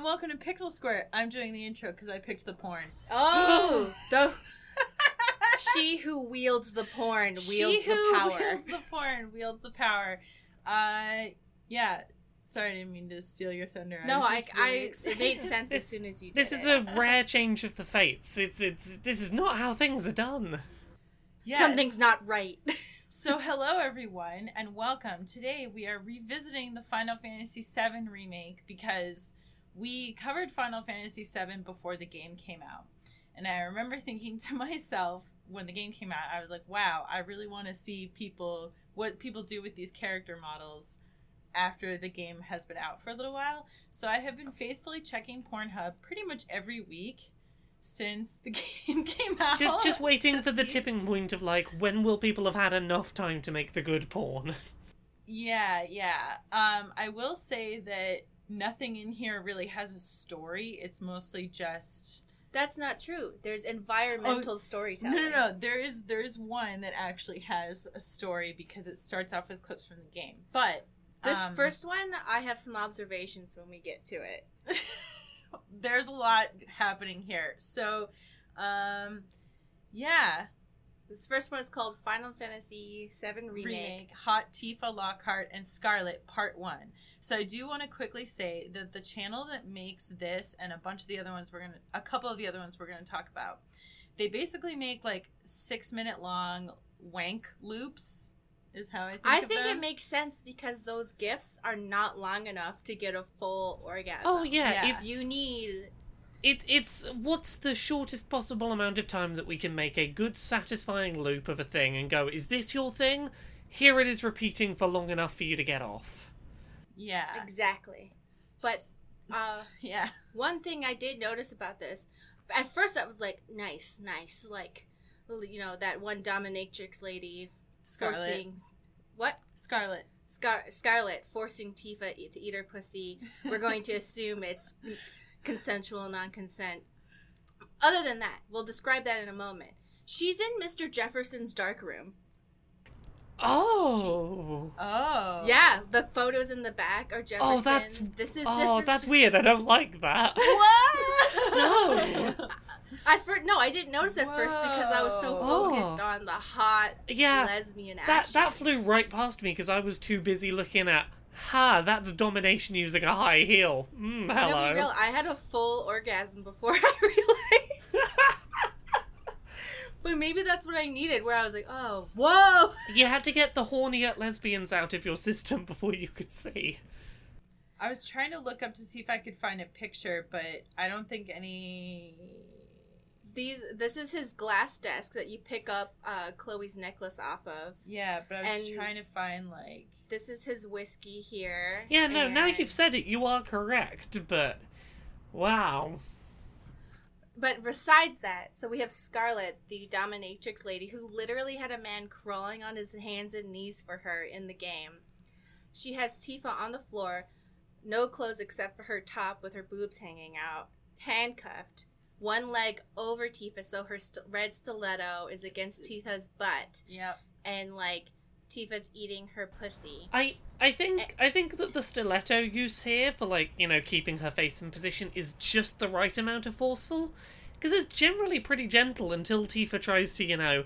and welcome to Pixel Squirt. I'm doing the intro because I picked the porn. Oh, the she who wields the porn wields the power. she the who power. wields the porn wields the power. Uh, yeah. Sorry, I didn't mean to steal your thunder. no, was I, really I it made sense as soon as you. Did This is it. a rare change of the fates. It's it's this is not how things are done. Yes. something's not right. So, hello everyone, and welcome. Today we are revisiting the Final Fantasy VII remake because we covered Final Fantasy VII before the game came out. And I remember thinking to myself when the game came out, I was like, wow, I really want to see people, what people do with these character models after the game has been out for a little while. So, I have been faithfully checking Pornhub pretty much every week since the game came out. Just just waiting for the tipping point of like when will people have had enough time to make the good porn? Yeah, yeah. Um, I will say that nothing in here really has a story. It's mostly just That's not true. There's environmental no, storytelling. no, no. There is there is one that actually has a story because it starts off with clips from the game. But This um, first one, I have some observations when we get to it. there's a lot happening here. So, um, yeah, This first one is called Final Fantasy VII Remake. remake Hot Tifa Lockhart and Scarlet Part 1. So I do want to quickly say that the channel that makes this and a bunch of the other ones we're going to a couple of the other ones we're going to talk about. They basically make like 6 minute long wank loops is how I think I of think them. it makes sense because those GIFs are not long enough to get a full orgasm. Oh yeah, Yeah. it's You need it it's what's the shortest possible amount of time that we can make a good satisfying loop of a thing and go, is this your thing? Here it is repeating for long enough for you to get off. yeah. exactly. But uh, yeah. one thing I did notice about this, at first I was like, nice, nice, like, you know, that one dominatrix lady Scarlet. forcing what Scarlet. Scar- Scarlet forcing Tifa to eat her pussy. We're going to assume it's consensual non-consent. Other than that, we'll describe that in a moment. She's in Mr. Jefferson's dark room. Oh. Oh. Yeah, the photos in the back are oh, Jefferson. Oh, that's this is Oh, Jefferson. that's weird. I don't like that. What? No. At first, no, I didn't notice at first because I was so Whoa. focused on the hot Yeah. lesbian That that flew right past me because I was too busy looking at. Ha! That's domination using a high heel. Mm, hello. be real, I had a full orgasm before I realized. but maybe that's what I needed, where I was like, oh, whoa! you had to get the hornier lesbians out of your system before you could see. I was trying to look up to see if I could find a picture, but I don't think any. These, this is his glass desk that you pick up uh, Chloe's necklace off of. Yeah, but I was And- trying to find like. This is his whiskey here. Yeah, no. Now you've said it, you are correct. But wow. But besides that, so we have Scarlet, the dominatrix lady, who literally had a man crawling on his hands and knees for her in the game. She has Tifa on the floor, no clothes except for her top with her boobs hanging out, handcuffed, one leg over Tifa so her st- red stiletto is against Tifa's butt, Yep. and like Tifa's eating her pussy. I I think eh. I think that the stiletto use here for like you know keeping her face in position is just the right amount of forceful, because it's generally pretty gentle until Tifa tries to you know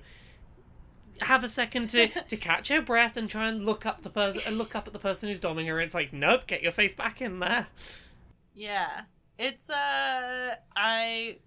have a second to to catch her breath and try and look up the person and look up at the person who's doming her. It's like nope, get your face back in there. Yeah. It's uh I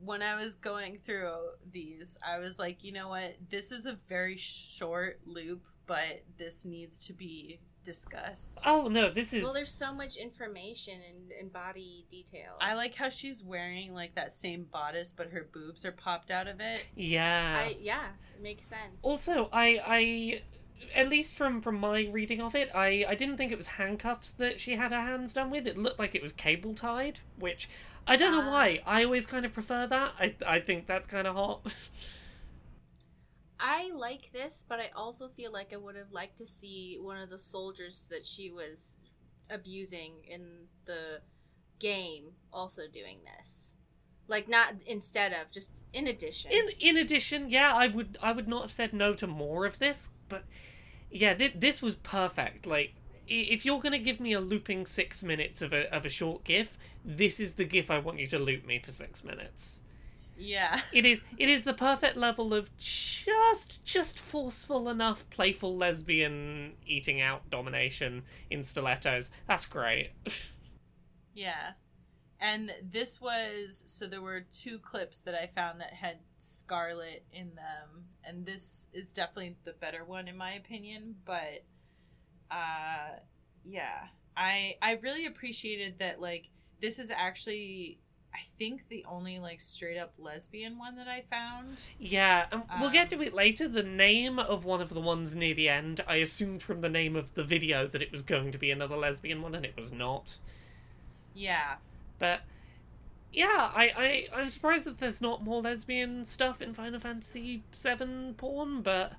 when I was going through these, I was like, you know what? This is a very short loop, but this needs to be discussed. Oh no, this is Well, there's so much information and, and body detail. I like how she's wearing like that same bodice, but her boobs are popped out of it. yeah. I, yeah, it makes sense. Also, I I at least from from my reading of it, I I didn't think it was handcuffs that she had her hands done with. It looked like it was cable tied, which I don't know Ah. why. I always kind of prefer that. I I think that's kind of hot. I like this, but I also feel like I would have liked to see one of the soldiers that she was abusing in the game also doing this. Like not instead of, just in addition. in in addition, yeah, I would I would not have said no to more of this, but yeah, thi- this was perfect. Like if you're gonna give me a looping six minutes of a of a short GIF, this is the GIF I want you to loop me for six minutes. Yeah. It is it is the perfect level of just just forceful enough playful lesbian eating out domination in stilettos. That's great. Yeah. And this was so there were two clips that I found that had Scarlet in them, and this is definitely the better one in my opinion. But, uh, yeah, I I really appreciated that. Like, this is actually I think the only like straight up lesbian one that I found. Yeah, and we'll get Um, to it later. The name of one of the ones near the end, I assumed from the name of the video that it was going to be another lesbian one, and it was not. Yeah. But yeah, I, I I'm surprised that there's not more lesbian stuff in Final Fantasy VII porn, but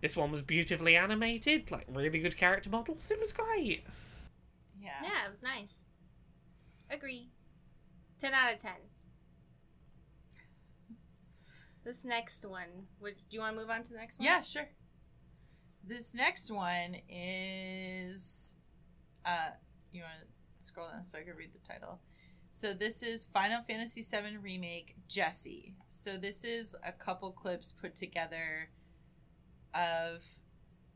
this one was beautifully animated, like really good character models. It was great. Yeah. Yeah, it was nice. Agree. 10 out of 10. This next one, would, do you want to move on to the next one? Yeah, sure. This next one is uh you want to scroll down so I can read the title. So this is Final Fantasy VII Remake Jesse. So this is a couple clips put together of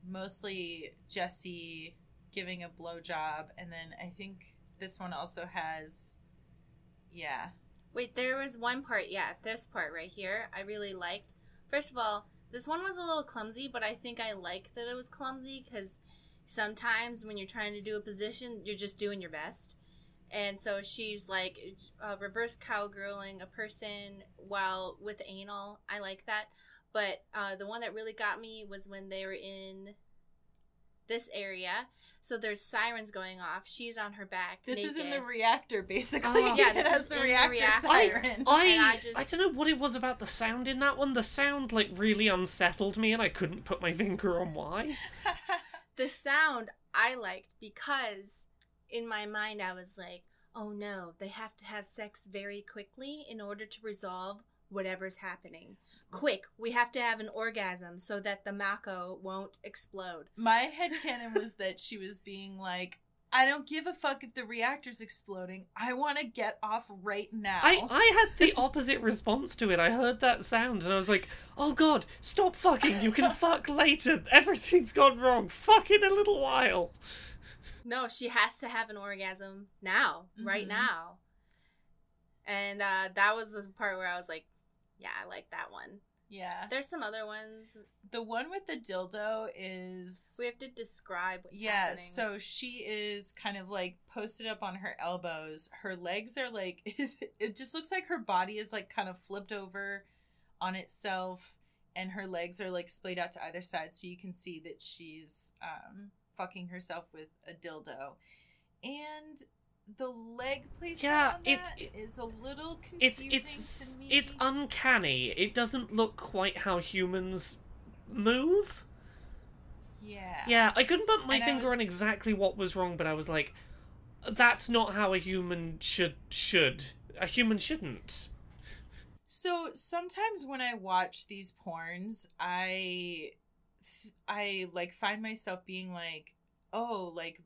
mostly Jesse giving a blowjob and then I think this one also has yeah. Wait, there was one part, yeah, this part right here, I really liked. First of all, this one was a little clumsy, but I think I like that it was clumsy because sometimes when you're trying to do a position, you're just doing your best. And so she's like uh, reverse cowgirling a person while with anal. I like that. But uh, the one that really got me was when they were in this area. So there's sirens going off. She's on her back. This is in the reactor basically. Oh. Yeah, it this has is the in the reactor reactor. siren. I And I, I don't know what it was about the sound in that one. The sound like really unsettled me, and I couldn't put my finger on why. the sound I liked because in my mind I was like, oh no, they have to have sex very quickly in order to resolve whatever's happening. Quick, we have to have an orgasm so that the Mako won't explode. My head headcanon was that she was being like, I don't give a fuck if the reactor's exploding. I want to get off right now. I, I had the opposite response to it. I heard that sound and I was like, oh god, stop fucking. You can fuck later. Everything's gone wrong. Fuck in a little while. No, she has to have an orgasm now, right Mhm. now. And uh, that was the part where I was like, yeah, I like that one. yeah. There's some other ones. The one with the dildo is. We have to describe yeah, happening. so she is kind of like posted up on her elbows. Her legs are like, it just looks like her body is like kind of flipped over on itself, and her legs are like splayed out to either side, so you can see that she's um, fucking herself with a dildo. And the leg placement Yeah, on it's- that is a little It's confusing it's to me. it's uncanny. It doesn't look quite how humans move. yeah. Yeah, I couldn't put my And finger was- on exactly what was wrong, but I was like, that's not how a human should should. A human shouldn't. So sometimes when I watch these porns, I I like find myself being like, "Oh, like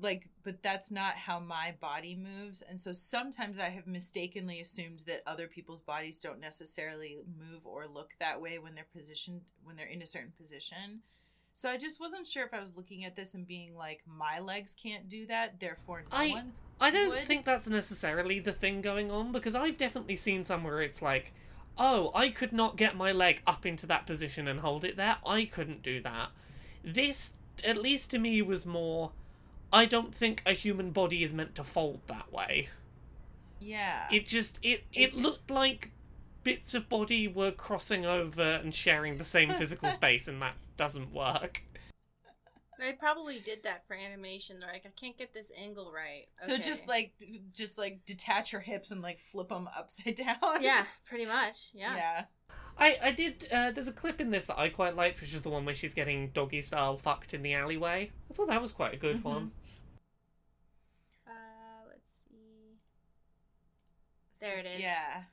like but that's not how my body moves." And so sometimes I have mistakenly assumed that other people's bodies don't necessarily move or look that way when they're positioned when they're in a certain position. So I just wasn't sure if I was looking at this and being like, "My legs can't do that, therefore no I- one's." I don't would. think that's necessarily the thing going on because I've definitely seen some where it's like, oh, I could not get my leg up into that position and hold it there. I couldn't do that. This, at least to me, was more. I don't think a human body is meant to fold that way. Yeah. It just it It it, just- looked like bits of body were crossing over and sharing the same physical space, and that doesn't work. They probably did that for animation. They're like, I can't get this angle right. So just like d- just like detach her hips and like flip them upside down. yeah, pretty much. Yeah. Yeah. I I did. Uh, there's a clip in this that I quite liked, which is the one where she's getting doggy style fucked in the alleyway. I thought that was quite a good Mhm. one. Uh, let's see. There it is. Yeah.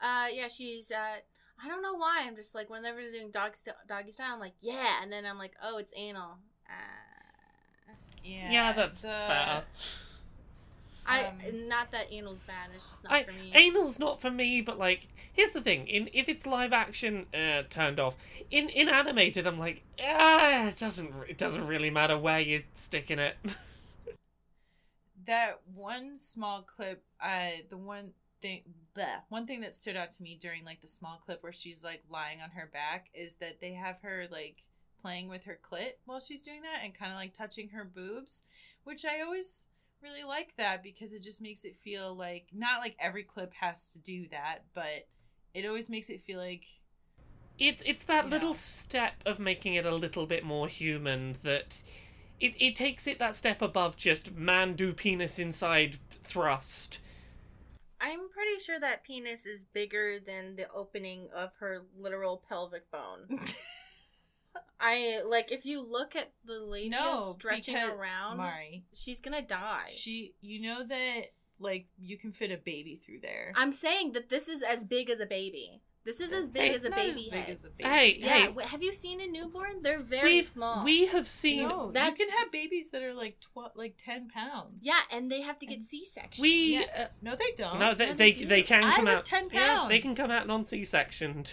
Uh, yeah, she's uh, I don't know why. I'm just like whenever they're doing dog st- doggy style, I'm like, yeah, and then I'm like, oh, it's anal. Uh, Yeah, Yeah, that's the- fair. I Um, not that anal's bad. It's just not I, for me. anal's not for me, but like, here's the thing: in if it's live action, uh, turned off. In in animated, I'm like, ah, it doesn't it doesn't really matter where you're sticking it. that one small clip uh the one thing the one thing that stood out to me during like the small clip where she's like lying on her back is that they have her like playing with her clit while she's doing that and kind of like touching her boobs which i always really like that because it just makes it feel like not like every clip has to do that but it always makes it feel like It's it's that Yeah. little step of making it a little bit more human that it it takes it that step above just man do penis inside thrust. I'm pretty sure that penis is bigger than the opening of her literal pelvic bone. I like if you look at the lady No, stretching because- around, mari she's gonna die. she you know that like you can fit a baby through there I'm saying that this is as big as a baby. This is as big Hey, as a baby as big head. as a baby. Hey, yeah, hey, w- have you seen a newborn? They're very we small. we have seen No, That's- you can have babies that are like twelve, like ten pounds. yeah, and they have to get C-section. we Yeah. uh, No, they don't. no they Yeah, they, they they do. can I come was out 10 pounds. Yeah, they can come out non C-sectioned.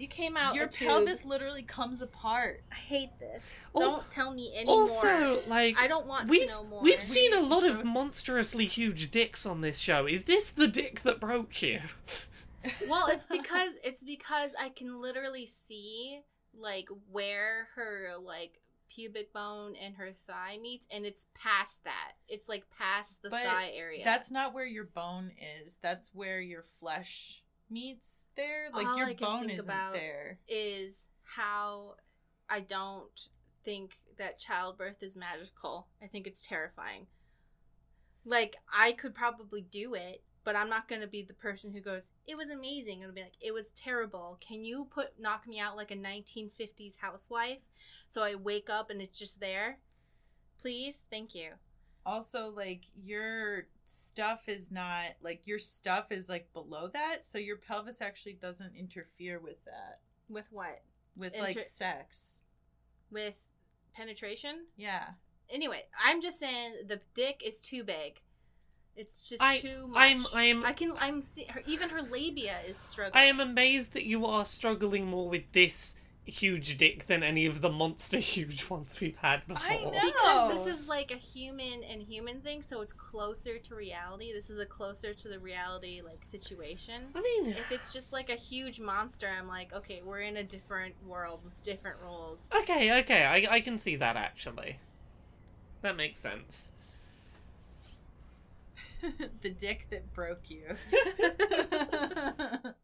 You came out Your a tube. pelvis literally comes apart. I hate this. Al- don't tell me anymore. Also, like I don't want to know more. we've seen a lot so of monstrously huge dicks on this show. Is this the dick that broke you? well, it's because it's because I can literally see like where her like pubic bone and her thigh meets, and it's past that. It's like past the But thigh area. That's not where your bone is. That's where your flesh meets there. Like All your bone isn't there. is how I don't think that childbirth is magical. I think it's terrifying. Like I could probably do it, but I'm not going to be the person who goes, "It was amazing." It'll be like, "It was terrible." Can you put knock me out like a 1950s housewife so I wake up and it's just there? Please? Thank you. Also, like your stuff is not like your stuff is like below that, so your pelvis actually doesn't interfere with that. With what? With Inter- like sex. With penetration? Yeah. Anyway, I'm just saying the dick is too big. It's just I- too much. I'm I'm I can. I'm. See, her, even her labia is struggling. I am amazed that you are struggling more with this huge dick than any of the monster huge ones we've had before. I know. because this is like a human and human thing, so it's closer to reality. This is a closer to the reality like situation. I mean, If it's just like a huge monster, I'm like, okay, we're in a different world with different rules. okay, okay, I I can see that actually. That makes sense. the dick that broke you.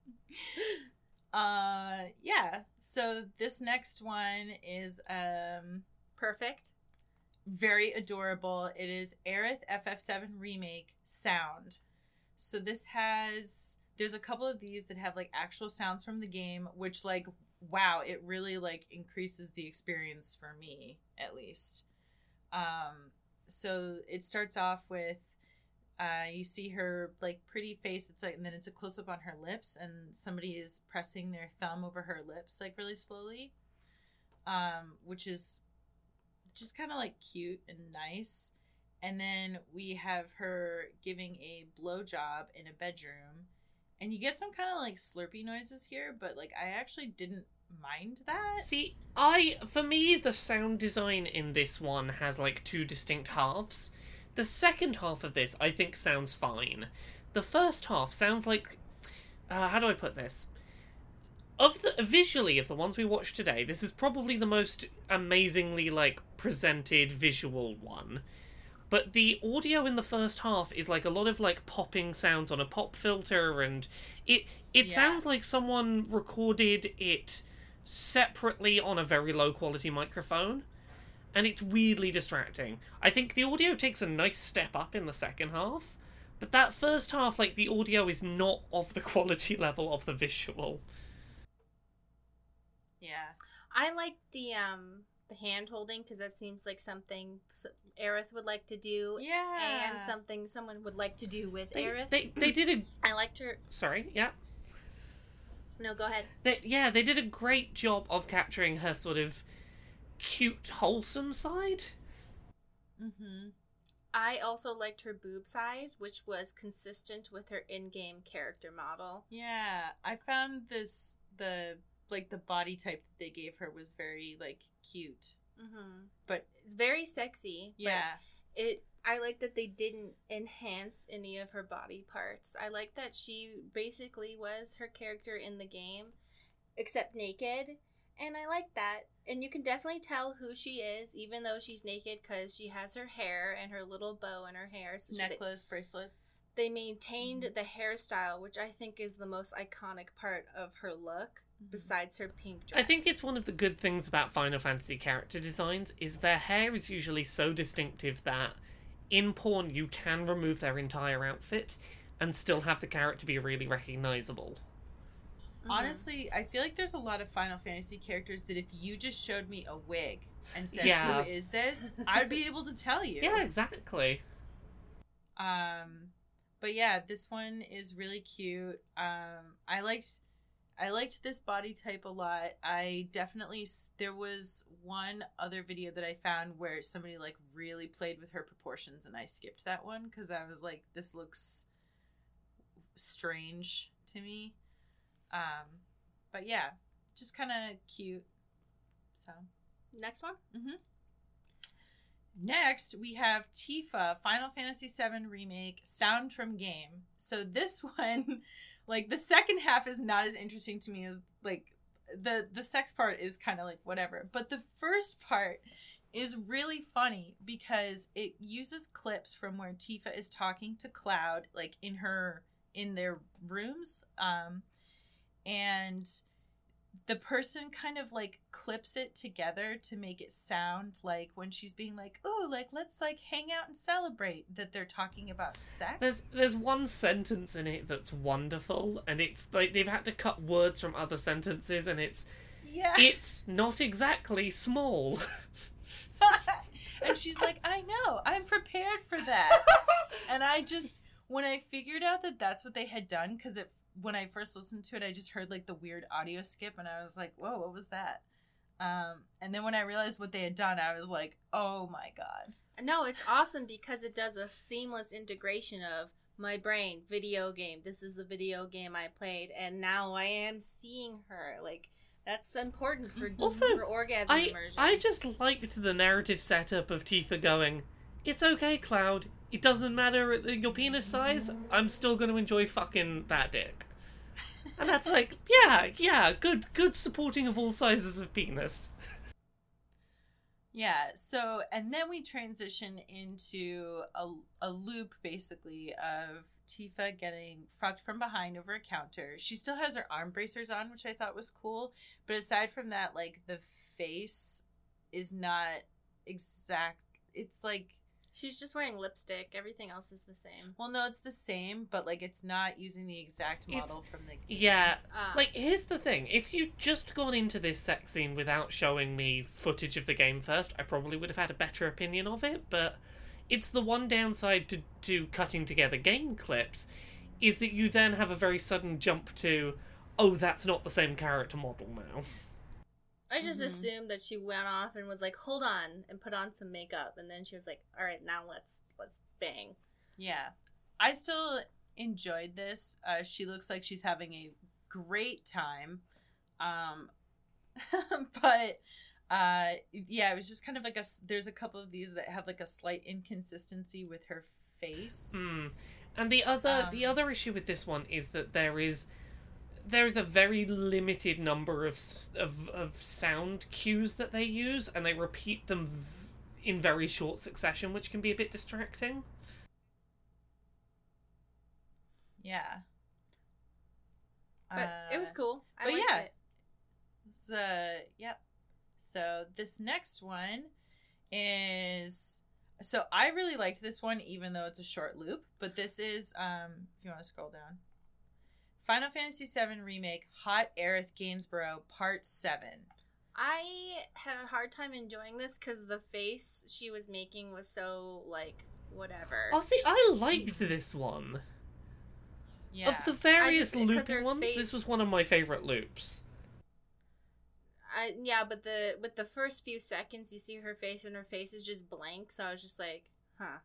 uh yeah. So this next one is um Perfect. very adorable. It is Aerith FF7 remake sound. So this has there's a couple of these that have like actual sounds from the game which like wow, it really like increases the experience for me at least. Um so it starts off with uh you see her like pretty face it's like and then it's a close up on her lips and somebody is pressing their thumb over her lips like really slowly. Um which is just kind of like cute and nice. And then we have her giving a blowjob in a bedroom. And you get some kind of like slurpy noises here, but like I actually didn't mind that. See, I for me the sound design in this one has like two distinct halves. The second half of this I think sounds fine. The first half sounds like uh, how do I put this? Of the visually of the ones we watched today, this is probably the most amazingly like presented visual one. But the audio in the first half is like a lot of like popping sounds on a pop filter and it it Yeah. sounds like someone recorded it separately on a very low quality microphone and it's weirdly distracting. I think the audio takes a nice step up in the second half, but that first half like the audio is not of the quality level of the visual. Yeah. I like the um the hand holding because that seems like something s- Aerith would like to do, Yeah. and something someone would like to do with They, Aerith. they they did a I liked her. sorry, yeah. No, go ahead. They, yeah, they did a great job of capturing her sort of cute, wholesome side. Mm-hmm. I also liked her boob size, which was consistent with her in-game character model. Yeah, I found this the like the body type that they gave her was very like cute. Mm-hmm. But It's very sexy. yeah, it. I like that they didn't enhance any of her body parts. I like that she basically was her character in the game, except naked, and I like that. And you can definitely tell who she is, even though she's naked, because she has her hair and her little bow in her hair. So she- necklace, bracelets. they maintained mm-hmm. the hairstyle, which I think is the most iconic part of her look, mm-hmm. besides her pink dress. I think it's one of the good things about Final Fantasy character designs is their hair is usually so distinctive that in porn you can remove their entire outfit and still have the character be really recognizable. Mhm. Honestly, I feel like there's a lot of Final Fantasy characters that if you just showed me a wig and said, Yeah. "Who is this?" I'd be able to tell you. Yeah, exactly. Um, but yeah, this one is really cute. Um, I liked, I liked this body type a lot. I definitely there was one other video that I found where somebody like really played with her proportions, and I skipped that one because I was like, this looks strange to me. Um, but yeah, just kind of cute. So. Next one. Next, we have Tifa, Final Fantasy VII Remake, Sound from Game. So this one, like the second half is not as interesting to me as like the the sex part is kind of like whatever. But the first part is really funny because it uses clips from where Tifa is talking to Cloud, like in her in their rooms, um, and the person kind of like clips it together to make it sound like when she's being like, "Oh, like let's like hang out and celebrate," that they're talking about sex. There's there's one sentence in it that's wonderful, and it's like they've had to cut words from other sentences, and it's yeah, it's not exactly small. and she's like, "I know, I'm prepared for that." and I just when I figured out that that's what they had done because it when I first listened to it, I just heard like the weird audio skip, and I was like, "Whoa, what was that?" Um, and then when I realized what they had done, I was like, "Oh my god!" No, it's awesome because it does a seamless integration of my brain, video game. This is the video game I played, and now I am seeing her. Like that's important for Also, for orgasm I immersion. I just liked the narrative setup of Tifa going, "It's okay, Cloud. It doesn't matter your penis size. I'm still going to enjoy fucking that dick." And that's like, yeah, yeah, good, good supporting of all sizes of penis. Yeah, so and then we transition into a, a loop basically of Tifa getting fucked from behind over a counter. She still has her arm bracers on, which I thought was cool, but aside from that, like the face is not exact. It's like She's just wearing lipstick. Everything else is the same. well, no, it's the same, but like it's not using the exact model from the game. Yeah, Uh, like here's the thing: if you'd just gone into this sex scene without showing me footage of the game first, I probably would have had a better opinion of it. But it's the one downside to to cutting together game clips is that you then have a very sudden jump to, oh, that's not the same character model now. I just Mhm. assumed that she went off and was like, "Hold on," and put on some makeup, and then she was like, "All right, now let's let's bang." Yeah. I still enjoyed this. Uh, she looks like she's having a great time. Um, but uh, yeah, it was just kind of like a. There's a couple of these that have like a slight inconsistency with her face. Hmm. And the other the Um, other issue with this one is that there is there is a very limited number of, of of sound cues that they use, and they repeat them v- in very short succession, which can be a bit distracting. Yeah. But it was Uh, cool. I but yeah. it. So, yep. So this next one is so I really liked this one even though it's a short loop, but this is um if you want to scroll down. Final Fantasy VII Remake Hot Aerith Gainsborough Part 7. I had a hard time enjoying this because the face she was making was so like whatever. Oh, see, I liked this one. Yeah. Of the various just- looping ones, this was one of my favorite loops. I, yeah, but the with the first few seconds, you see her face, and her face is just blank. So I was just like, huh.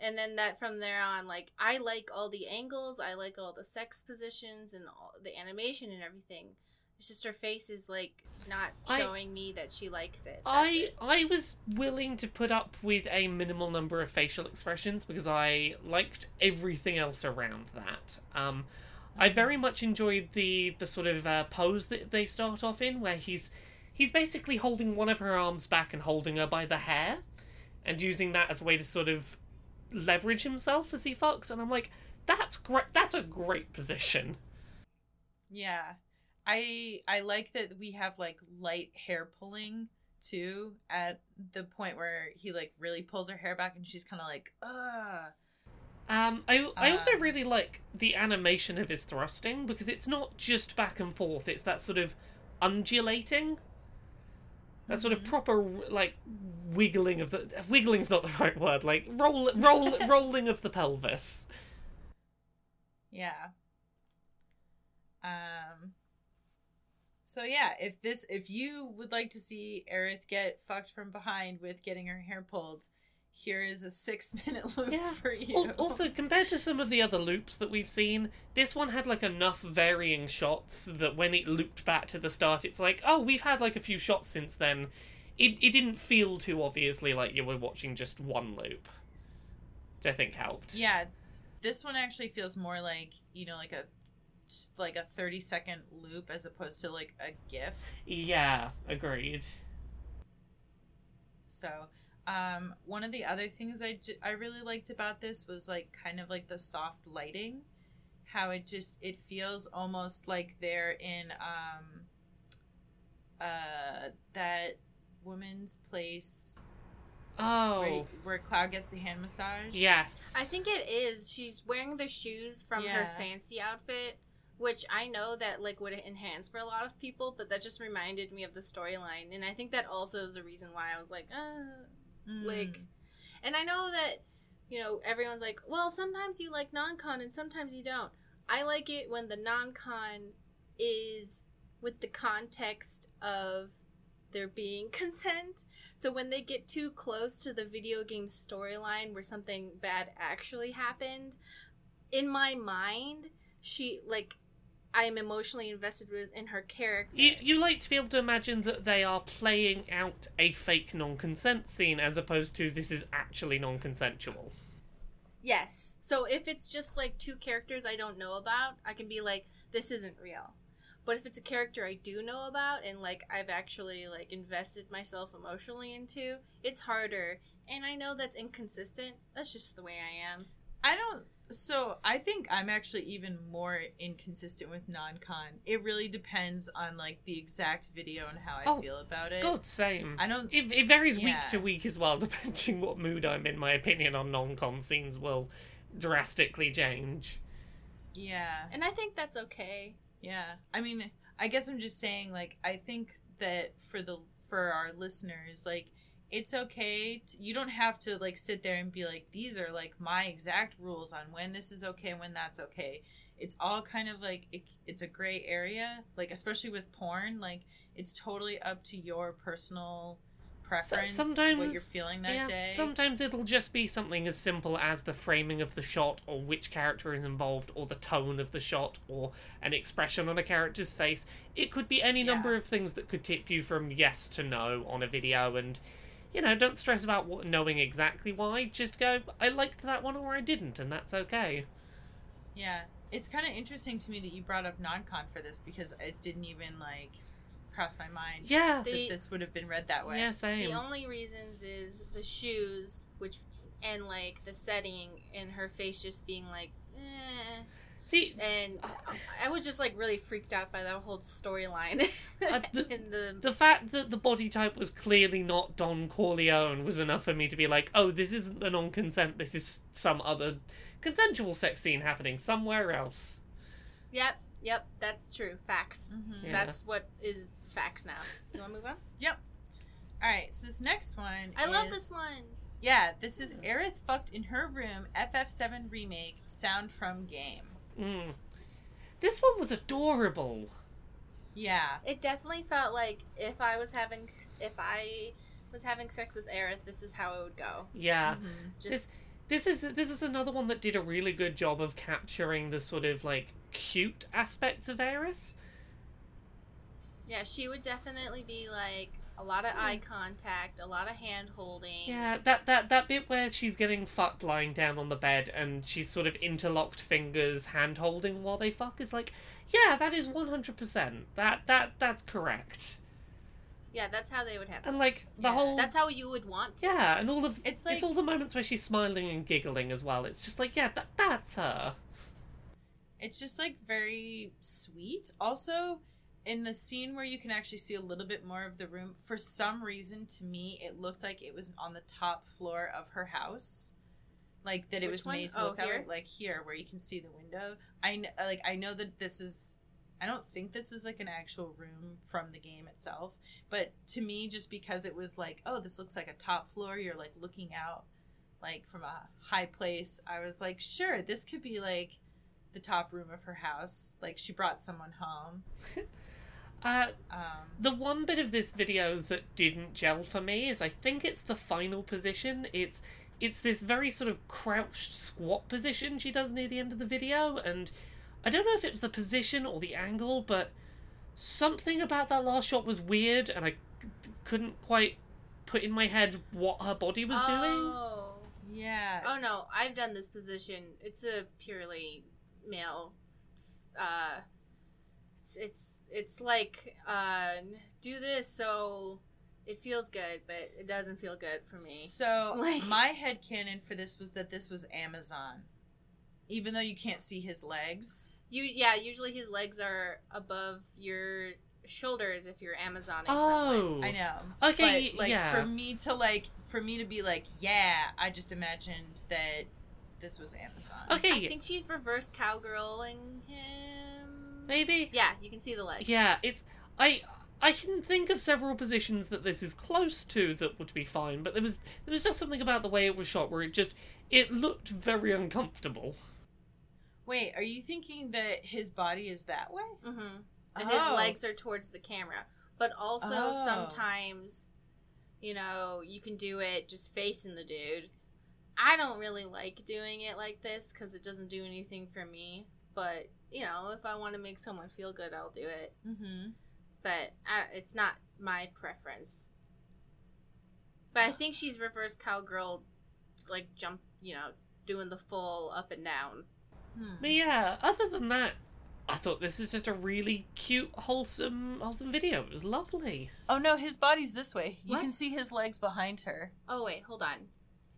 And then that from there on, like I like all the angles, I like all the sex positions and all the animation and everything. It's just her face is like not I- showing me that she likes it. That's I it. I was willing to put up with a minimal number of facial expressions because I liked everything else around that. Um, I very much enjoyed the the sort of uh, pose that they start off in, where he's he's basically holding one of her arms back and holding her by the hair, and using that as a way to sort of leverage himself as he fucks. And I'm like, that's great. That's a great position. Yeah. I I like that we have like light hair pulling too at the point where he like really pulls her hair back and she's kind of like, "Ugh." Um, I I also Um, really like the animation of his thrusting because it's not just back and forth; it's that sort of undulating, that sort of Mhm. proper like wiggling of the wiggling's not the right word, like roll roll rolling of the pelvis. Yeah. Um So yeah, if this if you would like to see Aerith get fucked from behind with getting her hair pulled, here is a 6 minute loop Yeah. for you. Also, compared to some of the other loops that we've seen, this one had like enough varying shots that when it looped back to the start, it's like, oh, we've had like a few shots since then. It it didn't feel too obviously like you were watching just one loop, which I think helped. Yeah, this one actually feels more like you know, like a like a thirty second loop as opposed to like a GIF. Yeah, agreed. So, um, one of the other things I j- I really liked about this was like kind of like the soft lighting, how it just it feels almost like they're in um, uh, that woman's place Oh, where, where Cloud gets the hand massage. yes. I think it is. She's wearing the shoes from her fancy outfit, which I know that like would enhance for a lot of people, but that just reminded me of the storyline, and I think that also is a reason why I was like, uh, Mm. like, and I know that you know everyone's like, well, sometimes you like non-con and sometimes you don't. I like it when the non-con is with the context of there being consent. So when they get too close to the video game storyline where something bad actually happened, in my mind, she like I'm emotionally invested with in her character. You, you like to be able to imagine that they are playing out a fake non consent scene as opposed to this is actually non consensual. Yes. So if it's just like two characters I don't know about, I can be like, this isn't real. But if it's a character I do know about and like I've actually like invested myself emotionally into, it's harder. And I know that's inconsistent. That's just the way I am. I don't. So I think I'm actually even more inconsistent with non-con. It really depends on like the exact video and how I Oh, feel about it. God, same. I don't. It, it varies Yeah. week to week as well, depending what mood I'm in. My opinion on non con scenes will drastically change. Yeah, And I think that's okay. Yeah, I mean, I guess I'm just saying, like, I think that for the for our listeners, like, it's okay. To, you don't have to like sit there and be like, these are like my exact rules on when this is okay, and when that's okay. It's all kind of like it, it's a gray area, like especially with porn. Like, it's totally up to your personal preference, what sometimes- you're feeling that yeah, day. sometimes it'll just be something as simple as the framing of the shot, or which character is involved, or the tone of the shot, or an expression on a character's face. It could be any Yeah. number of things that could tip you from yes to no on a video, and you know, don't stress about what, knowing exactly why. Just go, I liked that one or I didn't, and that's okay. Yeah, it's kind of interesting to me that you brought up non-con for this because it didn't even like cross my mind. Yeah, The- that this would have been read that way. yeah, same. The only reasons is the shoes, which and like the setting and her face just being like, eh. See, And uh, I was just like really freaked out by that whole storyline. Uh, the- in the the fact that the body type was clearly not Don Corneo was enough for me to be like, oh, this isn't the non-consent. This is some other consensual sex scene happening somewhere else. Yep, yep, that's true. Facts. Mhm. Yeah. That's what is facts now. You want to move on? Yep. All right, so this next one. I love this one. Yeah, this is Aerith fucked in her room. FF7 remake. Sound from game. Mm. This one was adorable. Yeah. It definitely felt like if I was having if I was having sex with Aerith, this is how it would go. Yeah. Mhm. Just This is this is another one that did a really good job of capturing the sort of like cute aspects of Aerith. yeah, she would definitely be like a lot of eye mm. contact, a lot of hand holding. Yeah, that that that bit where she's getting fucked lying down on the bed and she's sort of interlocked fingers, hand holding while they fuck is like, yeah, that is one hundred percent. That that that's correct. Yeah, that's how they would have. And like the Yeah. whole that's how you would want to. yeah, and all of It's like, it's all the moments where she's smiling and giggling as well. It's just like yeah, that that's her. It's just like very sweet. Also, in the scene where you can actually see a little bit more of the room, for some reason to me it looked like it was on the top floor of her house. Like that it Which was one? made to Oh, look here? like here where you can see the window. I kn- like I know that this is I don't think this is like an actual room from the game itself, but to me just because it was like, oh, this looks like a top floor, you're like looking out like from a high place, I was like, sure, this could be like the top room of her house. Like she brought someone home. Uh, Um, The one bit of this video that didn't gel for me is I think it's the final position. It's it's this very sort of crouched squat position she does near the end of the video and I don't know if it was the position or the angle, but something about that last shot was weird and I couldn't quite put in my head what her body was doing. Oh. yeah. Oh no, I've done this position. It's a purely male. Uh, it's it's, it's like uh, do this so it feels good, but it doesn't feel good for me. So Like- my head canon for this was that this was Amazon. Even though you can't see his legs. You yeah, usually his legs are above your shoulders if you're Amazoning someone. Oh. I know. Okay, But like yeah. for me to like for me to be like, yeah, I just imagined that this was Amazon. Okay, I think she's reverse cowgirling him. Maybe. Yeah, you can see the legs. Yeah, it's I I can think of several positions that this is close to that would be fine, but there was there was just something about the way it was shot where it just it looked very uncomfortable. Wait, are you thinking that his body is that way? Mm-hmm. And his Oh. legs are towards the camera. But also Oh. sometimes, you know, you can do it just facing the dude. I don't really like doing it like this because it doesn't do anything for me. But, you know, if I want to make someone feel good, I'll do it. Mm-hmm. But I, it's not my preference. But I think she's reverse cowgirl, like jump, you know, doing the full up and down. Hmm. But yeah, other than that, I thought this is just a really cute, wholesome, wholesome video. It was lovely. Oh no, his body's this way. You What? can see his legs behind her. Oh wait, hold on.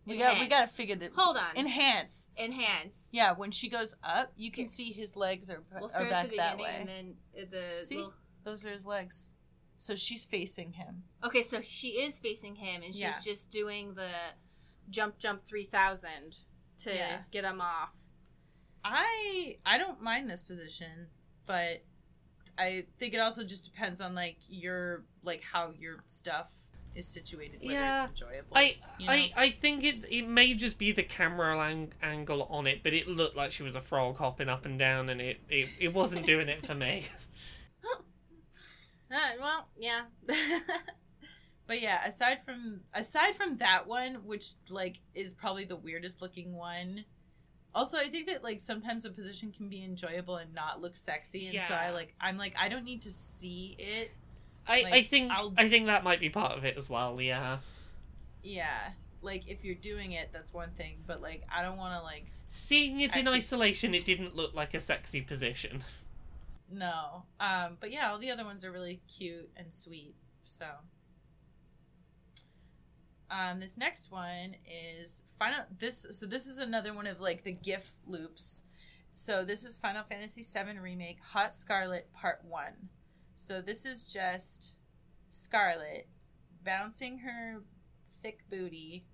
We got we got to figure that. Hold on. Enhance. Enhance. Yeah, when she goes up, you can Here. see his legs are, We'll are start at back the that beginning way. and then uh, the See? little- Those are his legs. So she's facing him. Okay, so she is facing him, and she's Yeah. just doing the jump, jump three thousand to Yeah. get him off. I I don't mind this position, but I think it also just depends on like your like how your stuff is situated, whether Yeah. it's enjoyable. I, you know? I, I think it it may just be the camera ang- angle on it, but it looked like she was a frog hopping up and down, and it, it, it wasn't doing it for me. Uh, well, yeah. But yeah, aside from aside from that one, which like is probably the weirdest looking one. Also, I think that like sometimes a position can be enjoyable and not look sexy, and so I like I'm like I don't need to see it. I, Like, I think I'll- I think that might be part of it as well. Yeah. Yeah, like if you're doing it, that's one thing, but like I don't want to like Seeing it in isolation, it didn't look like a sexy position. no. Um, but yeah, all the other ones are really cute and sweet. So. Um, this next one is final. This so this is another one of like the GIF loops. So this is Final Fantasy VII Remake Hot Scarlet Part One. So this is just Scarlet bouncing her thick booty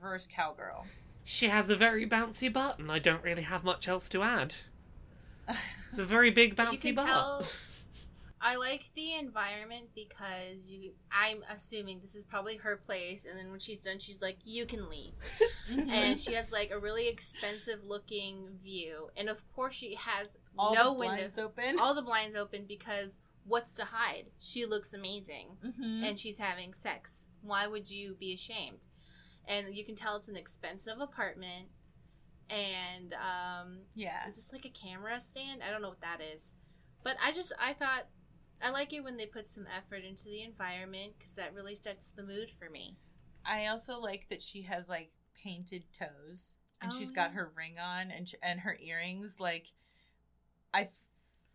versus cowgirl. She has a very bouncy butt, and I don't really have much else to add. It's a very big you bouncy can butt. tell. I like the environment because you. I'm assuming this is probably her place, and then when she's done, she's like, "You can leave." and she has like a really expensive looking view, and of course she has all no windows. open. all the blinds open because what's to hide? She looks amazing Mm-hmm. and she's having sex. Why would you be ashamed? And you can tell it's an expensive apartment. And um, yeah. is this like a camera stand? I don't know what that is. But I just I thought I like it when they put some effort into the environment because that really sets the mood for me. I also like that she has like painted toes and Oh, she's got yeah. her her ring on and and her earrings. Like, I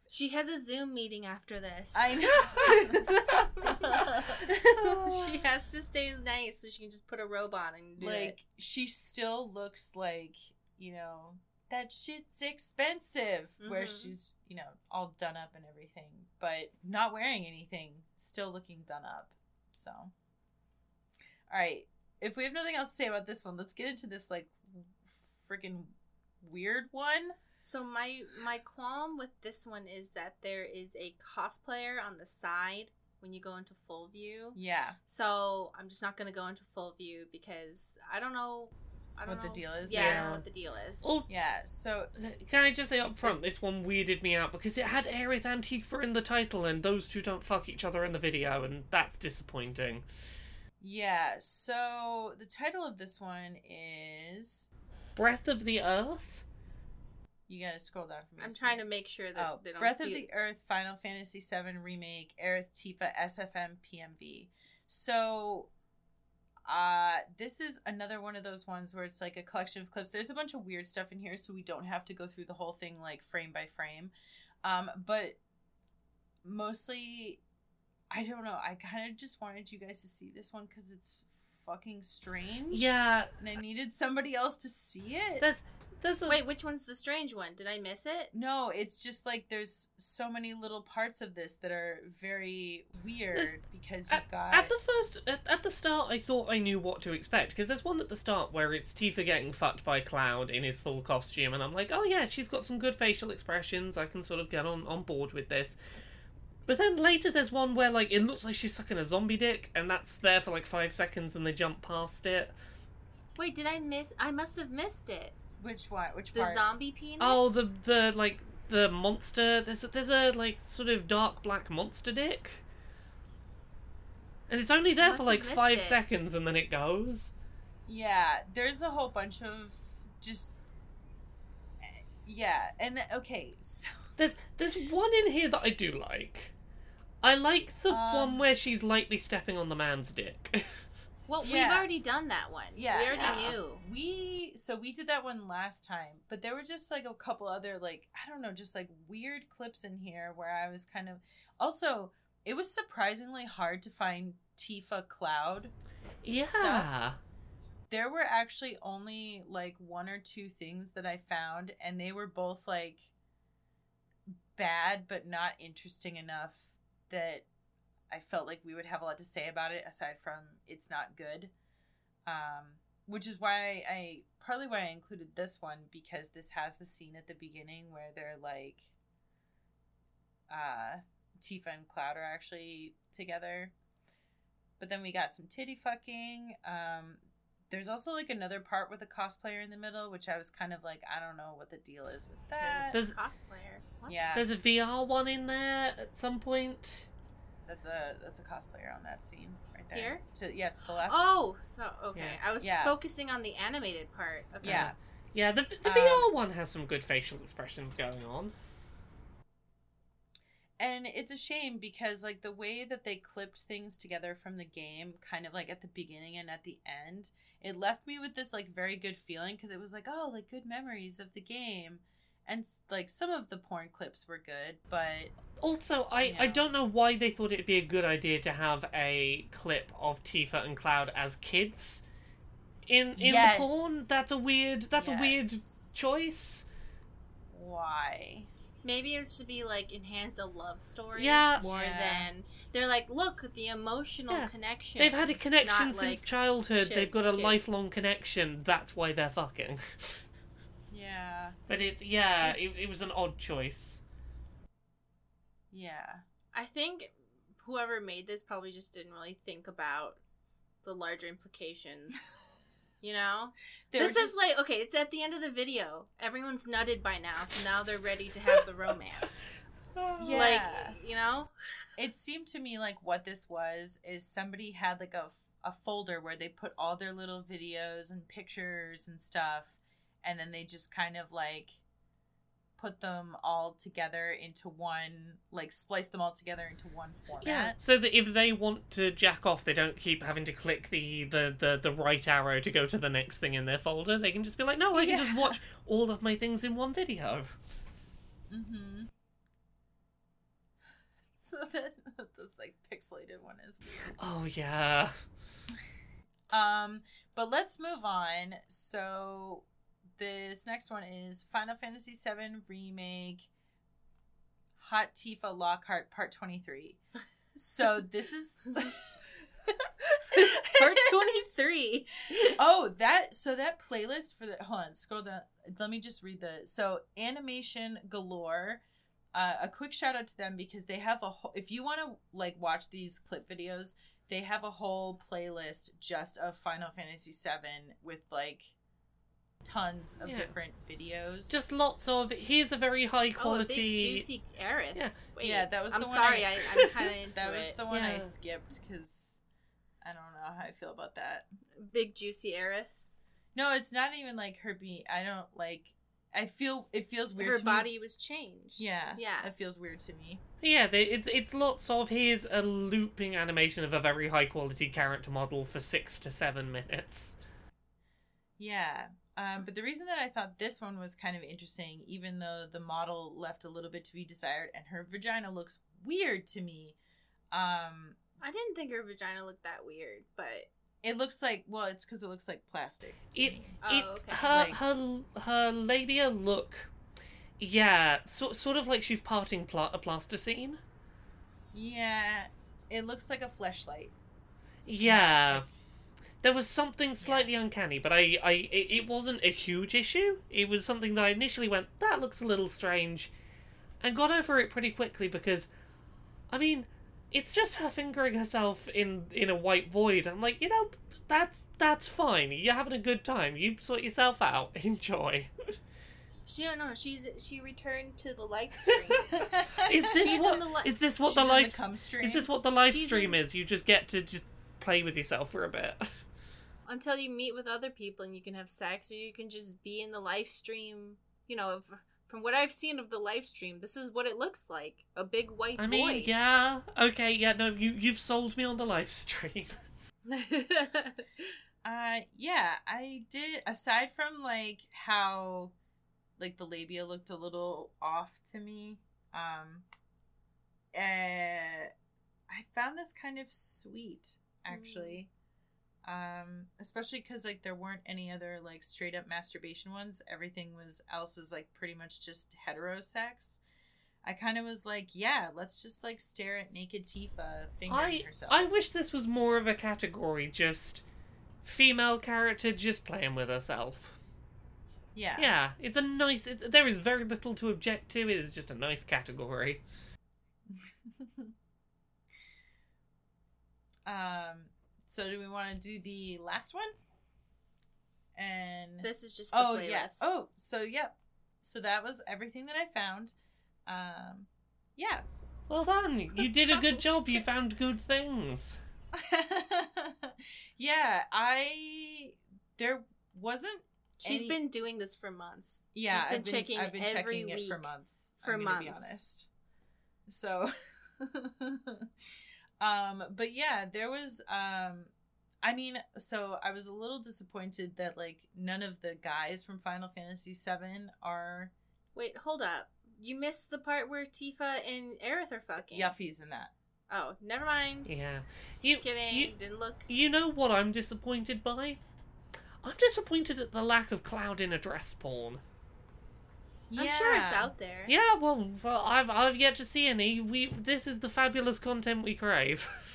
She has a Zoom meeting after this. I know. she has to stay nice so she can just put a robe on and do like it. she still looks like you know that shit's expensive where Mhm. she's you know all done up and everything but not wearing anything still looking done up so all right if we have nothing else to say about this one let's get into this like freaking weird one So my my qualm with this one is that there is a cosplayer on the side when you go into full view. yeah So I'm just not gonna go into full view because I don't know. I don't What the deal is Yeah, I don't there. know what the deal is. Oh, yeah so can I just say up front, this one weirded me out because it had Aerith and Tifa in the title, and those two don't fuck each other in the video, and that's disappointing. yeah so the title of this one is Breath of the Earth? You gotta scroll down for me I'm to trying to make sure that Oh, they don't Breath see of it. the Earth Final Fantasy VII Remake Aerith Tifa SFM PMV. So, uh, this is another one of those ones where it's like a collection of clips. There's a bunch of weird stuff in here, so we don't have to go through the whole thing like frame by frame. Um, but mostly, I don't know. I kind of just wanted you guys to see this one because it's fucking strange. Yeah, and I needed somebody else to see it. there's there's a Wait, which one's the strange one? Did I miss it? No, it's just like there's so many little parts of this that are very weird because you've got At the first, at, at the start, I thought I knew what to expect because there's one at the start where it's Tifa getting fucked by Cloud in his full costume, and I'm like, oh yeah, she's got some good facial expressions. I can sort of get on on board with this. But then later, there's one where like it looks like she's sucking a zombie dick, and that's there for like five seconds, and they jump past it. Wait, did I miss? I must have missed it. Which one? Which The part? zombie penis. Oh, the the like the monster. There's a, there's a like sort of dark black monster dick, and it's only there for like five it. seconds, and then it goes. Yeah, there's a whole bunch of just yeah, and the, okay, so There's there's one in here that I do like. I like the Um, one where she's lightly stepping on the man's dick. well, we've already done that one. Yeah, we already yeah. knew. we so we did that one last time, but there were just like a couple other like I don't know, just like weird clips in here where I was kind of also it was surprisingly hard to find Tifa Cloud yeah. Stuff. there were actually only like one or two things that I found, and they were both like bad but not interesting enough that I felt like we would have a lot to say about it aside from it's not good. Um, which is why I partly why I included this one because this has the scene at the beginning where they're like uh Tifa and Cloud are actually together. But then we got some titty fucking. Um there's also like another part with a cosplayer in the middle, which I was kind of like, I don't know what the deal is with that. There's Cosplayer. What? yeah, there's a VR one in there at some point. That's a that's a cosplayer on that scene right there. Here? To yeah, to the left. Oh, so okay. Yeah. I was Yeah. focusing on the animated part. Okay. Yeah. Yeah, the the Um, VR one has some good facial expressions going on. And it's a shame because like the way that they clipped things together from the game, kind of like at the beginning and at the end, it left me with this like very good feeling because it was like, oh, like good memories of the game. And like some of the porn clips were good, but Also, I, I don't know why they thought it'd be a good idea to have a clip of Tifa and Cloud as kids in in Yes. the porn. That's a weird that's a weird choice. why? Maybe it should be like enhance a love story. Yeah. More Yeah. than they're like, look, the emotional Yeah. connection. They've had a connection since like childhood. They've got a kid. lifelong connection. That's why they're fucking. Yeah. But it's yeah, it, it was an odd choice. Yeah. I think whoever made this probably just didn't really think about the larger implications. You know, They this were is like okay. It's at the end of the video. Everyone's nutted by now, so now they're ready to have the romance. Yeah. Like, you know? it seemed to me like what this was is somebody had like a, a folder where they put all their little videos and pictures and stuff and then they just kind of like put them all together into one like splice them all together into one format Yeah, so that if they want to jack off, they don't keep having to click the, the, the, the right arrow to go to the next thing in their folder. They can just be like, no, I can just watch all of my things in one video. mm-hmm so that this like pixelated one is weird Oh, yeah. Um, but let's move on. So this next one is Final Fantasy VII Remake Hot Tifa Lockhart Part 23. So this is Part 23. Oh, that so that playlist for the hold on, scroll down. Let me just read the so animation galore. Uh, a quick shout out to them because they have a whole. If you want to like watch these clip videos, they have a whole playlist just of Final Fantasy VII with like tons of Yeah. different videos. Just lots of. Here's a very high quality Oh, a big quality. juicy Aerith. Yeah. Wait, Yeah, that was I'm the one sorry, I- I, I'm kind of into that was it. the one I skipped because I don't know how I feel about that. Big juicy Aerith. No, it's not even like her being. I don't like. I feel it feels weird. Her to me body was changed. Yeah. Yeah. It feels weird to me. Yeah, they, it's it's lots of here's a looping animation of a very high quality character model for six to seven minutes. Yeah. Um, but the reason that I thought this one was kind of interesting, even though the model left a little bit to be desired and her vagina looks weird to me, um, I didn't think her vagina looked that weird, but it looks like, well, it's because it looks like plastic to It- me. Oh, okay. her Like- her her labia look. Yeah, so, sort of like she's parting pla- a plasticine. Yeah. It looks like a fleshlight. Yeah. There was something slightly uncanny, but I, I it, it wasn't a huge issue. It was something that I initially went, that looks a little strange, and got over it pretty quickly because, I mean, it's just her fingering herself in in a white void. I'm like, you know, that's that's fine. You're having a good time. You sort yourself out. Enjoy. she oh, don't know. She's she returned to the live stream. Is this what the li- is this what the live cum stream. is this what the live She's stream in- is? You just get to just play with yourself for a bit. Until you meet with other people and you can have sex, or you can just be in the live stream. You know, of, from what I've seen of the live stream, this is what it looks like: a big white I mean, void. yeah, okay, yeah, no, you you've sold me on the live stream. Uh, yeah, I did. Aside from like how, like the labia looked a little off to me. Um, uh, I found this kind of sweet, actually. Um, especially because like there weren't any other like straight up masturbation ones. Everything was else was like pretty much just hetero sex. I kind of was like, yeah, let's just like stare at naked Tifa fingering I herself. I wish this was more of a category, just female character just playing with herself. yeah. Yeah, it's a nice. It's, there is very little to object to. It is just a nice category. um so do we want to do the last one and this is just the oh playlist. yes oh so yep so that was everything that i found um yeah Well done. You did a good job. You found good things. yeah, I there wasn't She's any- been doing this for months. Yeah, She's been I've been- checking I've been every checking it for months. For I'm months. be honest. So um but yeah, there was um I mean, so I was a little disappointed that like none of the guys from Final Fantasy 7 are Wait, hold up. You missed the part where Tifa and Aerith are fucking. Yuffie's in that. Oh, never mind. Yeah. Just You, kidding. you, Didn't look. you know what I'm disappointed by? I'm disappointed at the lack of Cloud in a dress porn. I'm sure it's out there. Yeah, well, well, I've I've yet to see any. We this is the fabulous content we crave.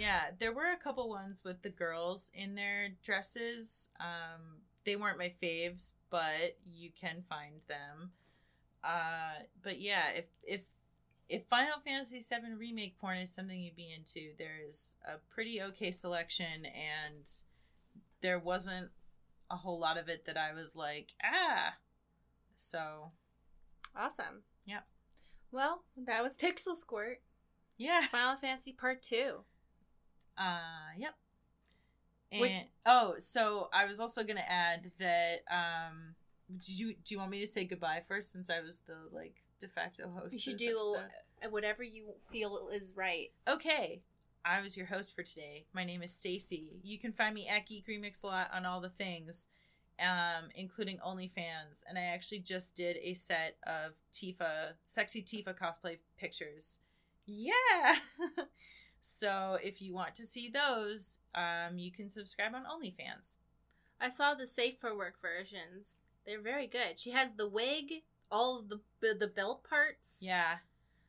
Yeah, there were a couple ones with the girls in their dresses. Um, they weren't my faves, but you can find them. Uh, but yeah, if if if Final Fantasy VII remake porn is something you'd be into, there is a pretty okay selection, and there wasn't a whole lot of it that I was like, ah. So Awesome. Yep. Well, that was Pixel Squirt. Yeah. Final Fantasy Part 2. Uh, yep. And Which- oh, so I was also gonna add that um, did you do you want me to say goodbye first since I was the like de facto host? You should do episode? uh, whatever you feel is right. Okay. I was your host for today. My name is Stacy. You can find me at Geek Remix a lot on all the things, um, including OnlyFans. And I actually just did a set of Tifa, sexy Tifa cosplay pictures. Yeah. so if you want to see those, um, you can subscribe on OnlyFans. I saw the Safe for Work versions. They're very good. She has the wig, all of the the belt parts. Yeah.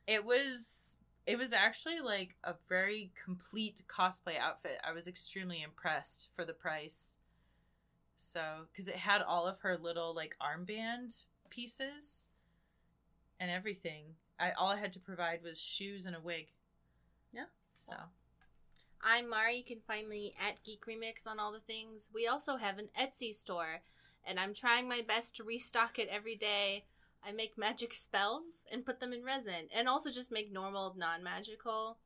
It was it was actually like a very complete cosplay outfit. I was extremely impressed for the price. So, cuz it had all of her little like armband pieces and everything. I all I had to provide was shoes and a wig. Yeah. So, I'm Mari. You can find me at Geek Remix on all the things. We also have an Etsy store, and I'm trying my best to restock it every day. I make magic spells and put them in resin, and also just make normal, non-magical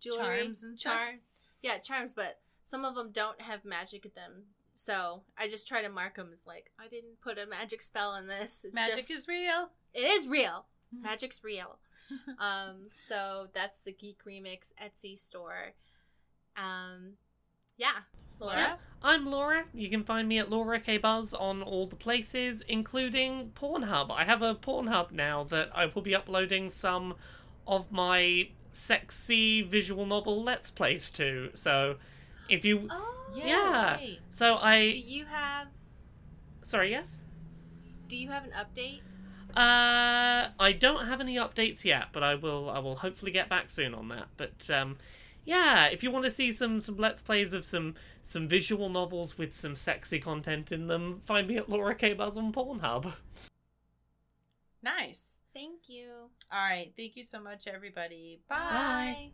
jewelry. Charms and stuff? Yeah, charms, but some of them don't have magic in them. So I just try to mark them as like I didn't put a magic spell in this. It's magic just- is real. it is real. Magic's real. um, so that's the Geek Remix Etsy store. Um, yeah, Laura. Laura? I'm Laura. You can find me at Laura K Buzz on all the places, including Pornhub. I have a Pornhub now that I will be uploading some of my sexy visual novel Let's Plays to. So, if you, Oh, Yeah. Yay. so I. Do you have sorry, yes. Do you have an update? Uh, I don't have any updates yet, but I will. I will hopefully get back soon on that. But um, yeah, if you want to see some some let's plays of some some visual novels with some sexy content in them, find me at Laura K Buzz on Pornhub. Nice. Thank you. All right. Thank you so much everybody. Bye. Bye.